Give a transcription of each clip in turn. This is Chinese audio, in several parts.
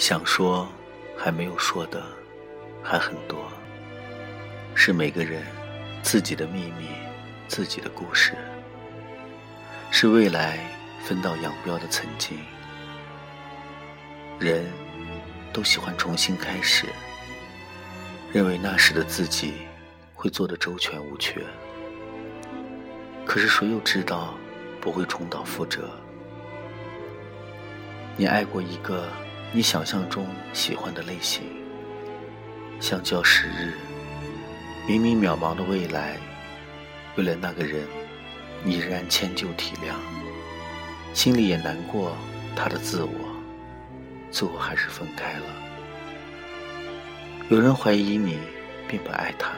想说还没有说的还很多，是每个人自己的秘密，自己的故事，是未来分道扬镳的曾经。人都喜欢重新开始，认为那时的自己会做得周全无缺。可是谁又知道不会重蹈覆辙？你爱过一个你想象中喜欢的类型，相较时日，明明渺茫的未来，为了那个人，你仍然迁就体谅，心里也难过他的自我，最后还是分开了。有人怀疑你并不爱他，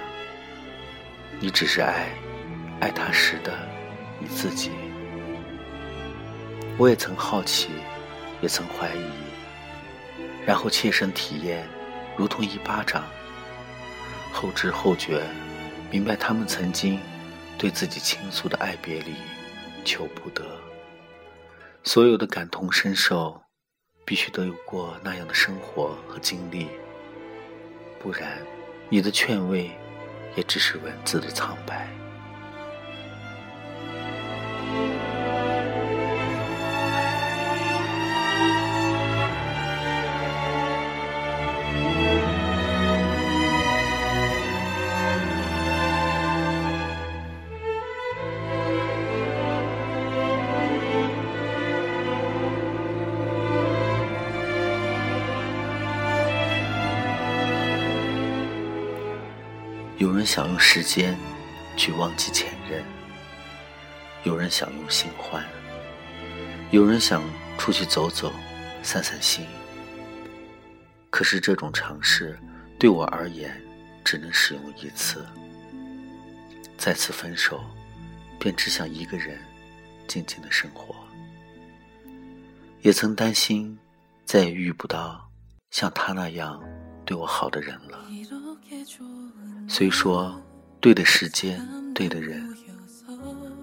你只是爱爱他时的你自己。我也曾好奇。也曾怀疑，然后切身体验，如同一巴掌。后知后觉，明白他们曾经对自己倾诉的爱别离，求不得。所有的感同身受，必须得有过那样的生活和经历，不然，你的劝慰，也只是文字的苍白。有人想用时间去忘记前任，有人想用新欢，有人想出去走走，散散心。可是这种尝试对我而言，只能使用一次。再次分手，便只想一个人静静的生活。也曾担心再也遇不到像他那样对我好的人了。虽说对的时间，对的人，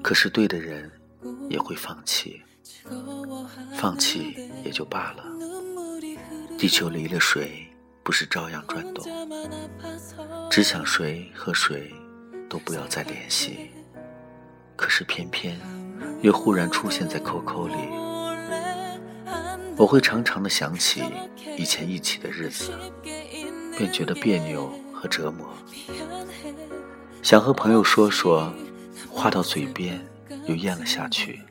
可是对的人也会放弃，放弃也就罢了。地球离了谁，不是照样转动？只想谁和谁都不要再联系，可是偏偏又忽然出现在 QQ 里。我会常常的想起以前一起的日子，便觉得别扭。和折磨，想和朋友说说，话到嘴边又咽了下去。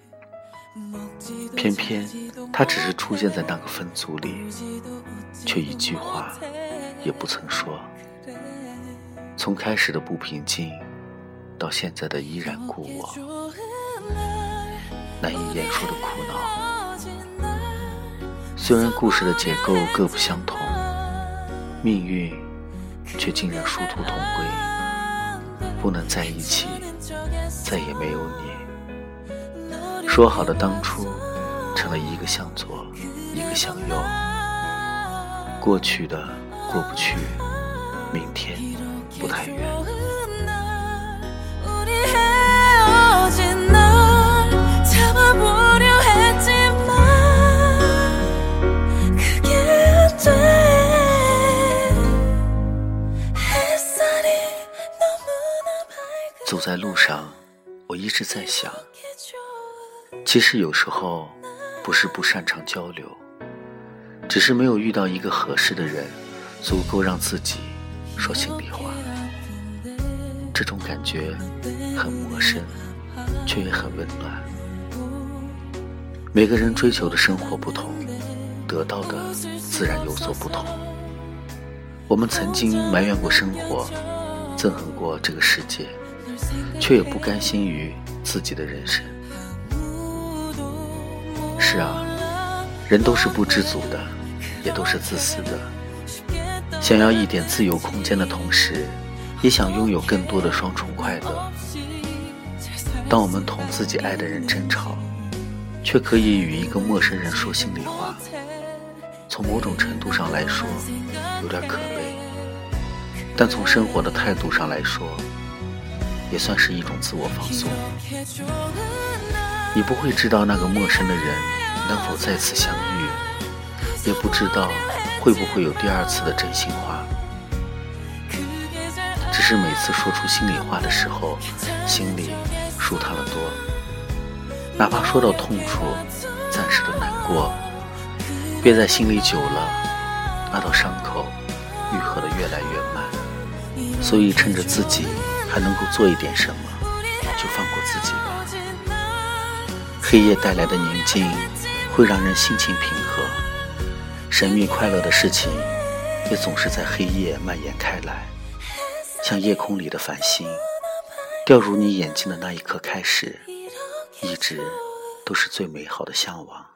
偏偏他只是出现在那个分组里，却一句话也不曾说。从开始的不平静，到现在的依然故我，难以言说的苦恼。虽然故事的结构各不相同，命运。却竟然殊途同归，不能在一起，再也没有你。说好的当初，成了一个向左，一个向右。过去的过不去，明天不太远。走在路上，我一直在想，其实有时候不是不擅长交流，只是没有遇到一个合适的人，足够让自己说心里话。这种感觉很陌生，却也很温暖。每个人追求的生活不同，得到的自然有所不同。我们曾经埋怨过生活，憎恨过这个世界。却也不甘心于自己的人生。是啊，人都是不知足的，也都是自私的。想要一点自由空间的同时，也想拥有更多的双重快乐。当我们同自己爱的人争吵，却可以与一个陌生人说心里话，从某种程度上来说，有点可悲。但从生活的态度上来说，也算是一种自我放松。你不会知道那个陌生的人能否再次相遇，也不知道会不会有第二次的真心话？只是每次说出心里话的时候，心里舒坦了多。哪怕说到痛处，暂时的难过，憋在心里久了，那道伤口愈合的越来越慢。所以趁着自己还能够做一点什么，就放过自己吧。黑夜带来的宁静，会让人心情平和。神秘快乐的事情，也总是在黑夜蔓延开来，像夜空里的繁星，掉入你眼睛的那一刻开始，一直都是最美好的向往。